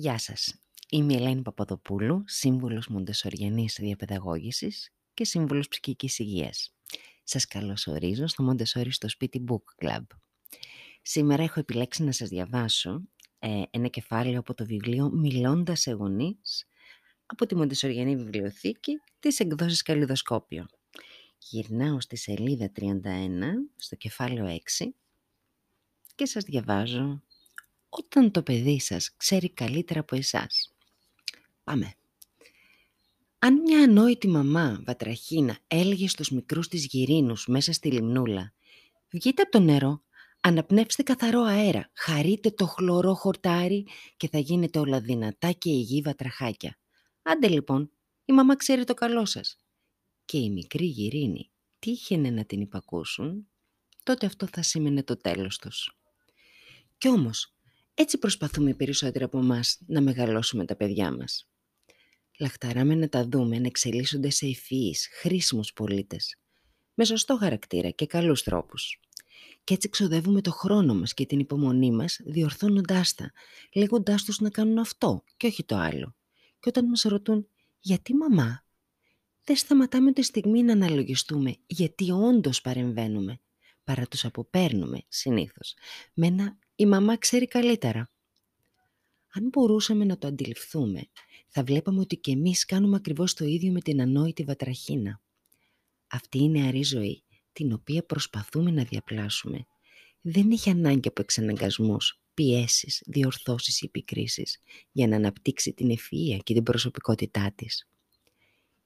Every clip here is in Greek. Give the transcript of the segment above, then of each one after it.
Γεια σας. Είμαι η Ελένη Παπαδοπούλου, σύμβουλος Μοντεσοριανής Διαπαιδαγώγησης και σύμβουλος ψυχικής υγείας. Σας καλωσορίζω στο Μοντεσόρι στο σπίτι Book Club. Σήμερα έχω επιλέξει να σας διαβάσω ε, ένα κεφάλαιο από το βιβλίο «Μιλώντας σε γονείς» από τη Μοντεσοριανή Βιβλιοθήκη της εκδόσης Καλλιδοσκόπιο. Γυρνάω στη σελίδα 31, στο κεφάλαιο 6 και σας διαβάζω όταν το παιδί σας ξέρει καλύτερα από εσάς. Πάμε. Αν μια ανόητη μαμά βατραχίνα έλεγε στους μικρούς της γυρίνους μέσα στη λιμνούλα «Βγείτε από το νερό, αναπνεύστε καθαρό αέρα, χαρείτε το χλωρό χορτάρι και θα γίνετε όλα δυνατά και υγιή βατραχάκια». Άντε λοιπόν, η μαμά ξέρει το καλό σας. Και οι μικροί γυρίνοι τύχαινε να την υπακούσουν, τότε αυτό θα σήμαινε το τέλος τους. Κι όμως, έτσι προσπαθούμε περισσότερο από εμάς να μεγαλώσουμε τα παιδιά μας. Λαχταράμε να τα δούμε να εξελίσσονται σε ευφυείς, χρήσιμους πολίτες, με σωστό χαρακτήρα και καλούς τρόπους. Και έτσι ξοδεύουμε το χρόνο μας και την υπομονή μας διορθώνοντάς τα, λέγοντάς τους να κάνουν αυτό και όχι το άλλο. Και όταν μας ρωτούν «Γιατί μαμά» δεν σταματάμε τη στιγμή να αναλογιστούμε γιατί όντως παρεμβαίνουμε, παρά τους αποπέρνουμε συνήθως, με ένα «η μαμά ξέρει καλύτερα». Αν μπορούσαμε να το αντιληφθούμε, θα βλέπαμε ότι και εμείς κάνουμε ακριβώς το ίδιο με την ανόητη βατραχίνα. Αυτή η νεαρή ζωή, την οποία προσπαθούμε να διαπλάσουμε, δεν έχει ανάγκη από εξαναγκασμούς, πιέσεις, διορθώσεις ή επικρίσεις για να αναπτύξει την ευφυΐα και την προσωπικότητά της.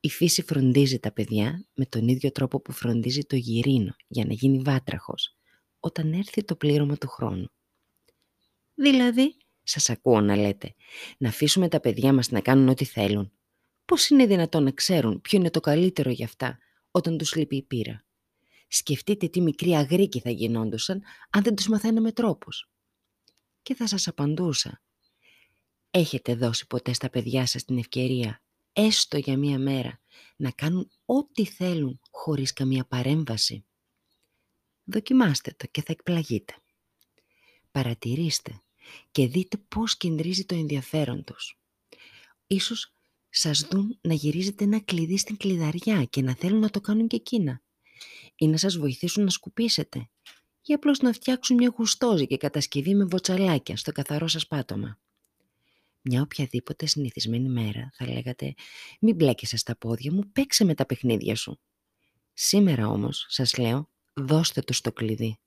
Η φύση φροντίζει τα παιδιά με τον ίδιο τρόπο που φροντίζει το γυρίνο για να γίνει βάτραχος όταν έρθει το πλήρωμα του χρόνου. Δηλαδή, σας ακούω να λέτε, να αφήσουμε τα παιδιά μας να κάνουν ό,τι θέλουν. Πώς είναι δυνατόν να ξέρουν ποιο είναι το καλύτερο για αυτά όταν τους λείπει η πείρα; Σκεφτείτε τι μικροί αγρίκοι θα γινόντουσαν αν δεν τους μαθαίναμε τρόπους. Και θα σας απαντούσα. Έχετε δώσει ποτέ στα παιδιά σας την ευκαιρία, έστω για μία μέρα, να κάνουν ό,τι θέλουν χωρίς καμία παρέμβαση; Δοκιμάστε το και θα εκπλαγείτε. Παρατηρήστε και δείτε πώς κεντρίζει το ενδιαφέρον τους. Ίσως σας δουν να γυρίζετε ένα κλειδί στην κλειδαριά και να θέλουν να το κάνουν και εκείνα. Ή να σας βοηθήσουν να σκουπίσετε. Ή απλώς να φτιάξουν μια και κατασκευή με βοτσαλάκια στο καθαρό σας πάτωμα. Μια οποιαδήποτε συνηθισμένη μέρα θα λέγατε «Μην μπλέκεσαι στα πόδια μου, παίξε με τα παιχνίδια σου». Σήμερα όμως, σας λέω, δώστε τους το κλειδί.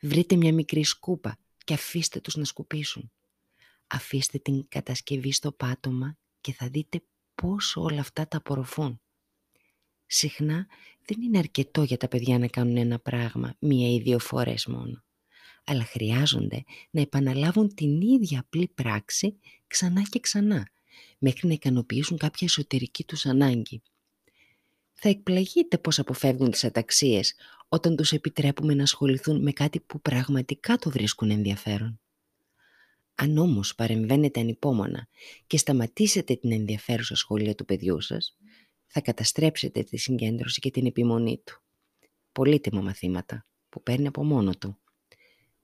Βρείτε μια μικρή σκούπα και αφήστε τους να σκουπίσουν. Αφήστε την κατασκευή στο πάτωμα και θα δείτε πώς όλα αυτά τα απορροφούν. Συχνά δεν είναι αρκετό για τα παιδιά να κάνουν ένα πράγμα μία ή δύο φορές μόνο. Αλλά χρειάζονται να επαναλάβουν την ίδια απλή πράξη ξανά και ξανά, μέχρι να ικανοποιήσουν κάποια εσωτερική τους ανάγκη. Θα εκπλαγείτε πώς αποφεύγουν τις αταξίες όταν τους επιτρέπουμε να ασχοληθούν με κάτι που πραγματικά το βρίσκουν ενδιαφέρον. Αν όμως παρεμβαίνετε ανυπόμονα και σταματήσετε την ενδιαφέρουσα σχολεία του παιδιού σας, θα καταστρέψετε τη συγκέντρωση και την επιμονή του. Πολύτιμα μαθήματα που παίρνει από μόνο του.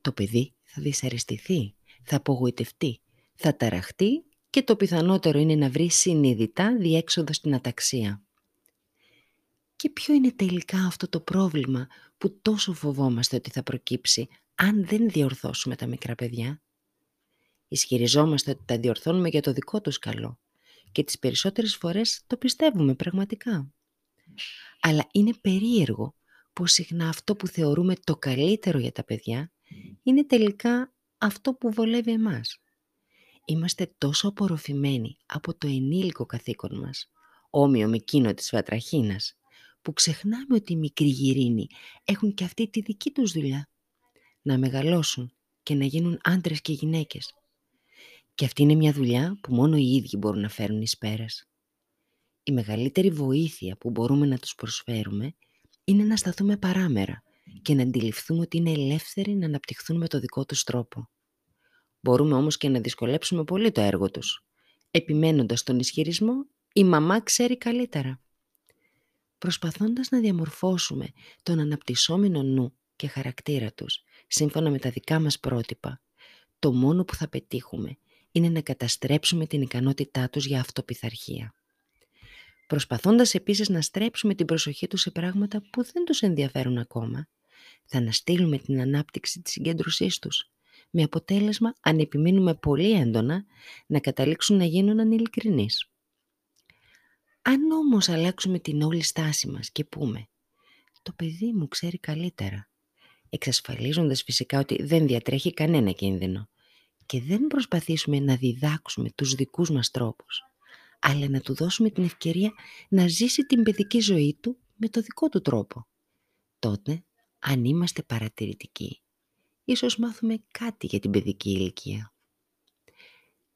Το παιδί θα δυσαρεστηθεί, θα απογοητευτεί, θα ταραχτεί και το πιθανότερο είναι να βρει συνειδητά διέξοδο στην αταξία. Και ποιο είναι τελικά αυτό το πρόβλημα που τόσο φοβόμαστε ότι θα προκύψει αν δεν διορθώσουμε τα μικρά παιδιά; Ισχυριζόμαστε ότι τα διορθώνουμε για το δικό τους καλό και τις περισσότερες φορές το πιστεύουμε πραγματικά. Αλλά είναι περίεργο πως συχνά αυτό που θεωρούμε το καλύτερο για τα παιδιά είναι τελικά αυτό που βολεύει εμάς. Είμαστε τόσο απορροφημένοι από το ενήλικο καθήκον μας, όμοιο με εκείνο της βατραχίνας, που ξεχνάμε ότι οι μικροί γυρίνοι έχουν και αυτή τη δική τους δουλειά. Να μεγαλώσουν και να γίνουν άντρες και γυναίκες. Και αυτή είναι μια δουλειά που μόνο οι ίδιοι μπορούν να φέρουν εις πέρας. Η μεγαλύτερη βοήθεια που μπορούμε να τους προσφέρουμε είναι να σταθούμε παράμερα και να αντιληφθούμε ότι είναι ελεύθεροι να αναπτυχθούν με το δικό τους τρόπο. Μπορούμε όμως και να δυσκολέψουμε πολύ το έργο τους, επιμένοντας τον ισχυρισμό «η μαμά ξέρει καλύτερα» προσπαθώντας να διαμορφώσουμε τον αναπτυσσόμενο νου και χαρακτήρα τους σύμφωνα με τα δικά μας πρότυπα, το μόνο που θα πετύχουμε είναι να καταστρέψουμε την ικανότητά τους για αυτοπιθαρχία. Προσπαθώντας επίσης να στρέψουμε την προσοχή τους σε πράγματα που δεν τους ενδιαφέρουν ακόμα, θα αναστείλουμε την ανάπτυξη της συγκέντρωσής τους, με αποτέλεσμα, αν επιμείνουμε πολύ έντονα, να καταλήξουν να γίνουν ανηλικρινείς. Αν όμως αλλάξουμε την όλη στάση μας και πούμε «Το παιδί μου ξέρει καλύτερα», εξασφαλίζοντας φυσικά ότι δεν διατρέχει κανένα κίνδυνο και δεν προσπαθήσουμε να διδάξουμε τους δικούς μας τρόπους, αλλά να του δώσουμε την ευκαιρία να ζήσει την παιδική ζωή του με το δικό του τρόπο. Τότε, αν είμαστε παρατηρητικοί, ίσως μάθουμε κάτι για την παιδική ηλικία.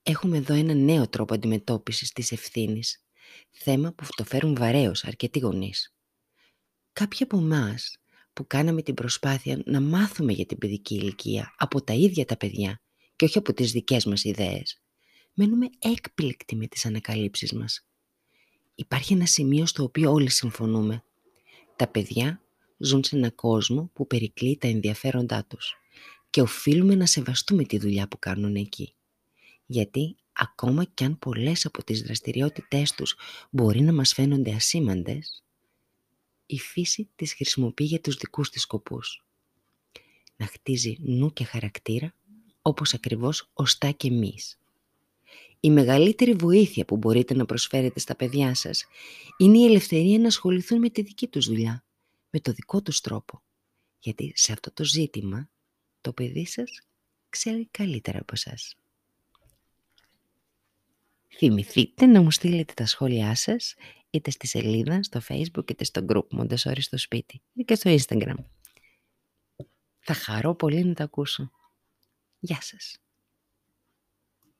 Έχουμε εδώ ένα νέο τρόπο αντιμετώπισης της ευθύνης, θέμα που το φέρουν βαρέως αρκετοί γονείς. Κάποιοι από εμάς που κάναμε την προσπάθεια να μάθουμε για την παιδική ηλικία από τα ίδια τα παιδιά και όχι από τις δικές μας ιδέες, μένουμε έκπληκτοι με τις ανακαλύψεις μας. Υπάρχει ένα σημείο στο οποίο όλοι συμφωνούμε. Τα παιδιά ζουν σε ένα κόσμο που περικλεί τα ενδιαφέροντά τους και οφείλουμε να σεβαστούμε τη δουλειά που κάνουν εκεί. Γιατί ακόμα κι αν πολλές από τις δραστηριότητές τους μπορεί να μας φαίνονται ασήμαντες, η φύση τις χρησιμοποιεί για τους δικούς της σκοπούς. Να χτίζει νου και χαρακτήρα, όπως ακριβώς οστά και εμείς. Η μεγαλύτερη βοήθεια που μπορείτε να προσφέρετε στα παιδιά σας είναι η ελευθερία να ασχοληθούν με τη δική τους δουλειά, με το δικό τους τρόπο. Γιατί σε αυτό το ζήτημα το παιδί σας ξέρει καλύτερα από εσάς. Θυμηθείτε να μου στείλετε τα σχόλιά σας είτε στη σελίδα, στο facebook είτε στο group Montessori στο σπίτι ή και στο instagram. Θα χαρώ πολύ να τα ακούσω. Γεια σας.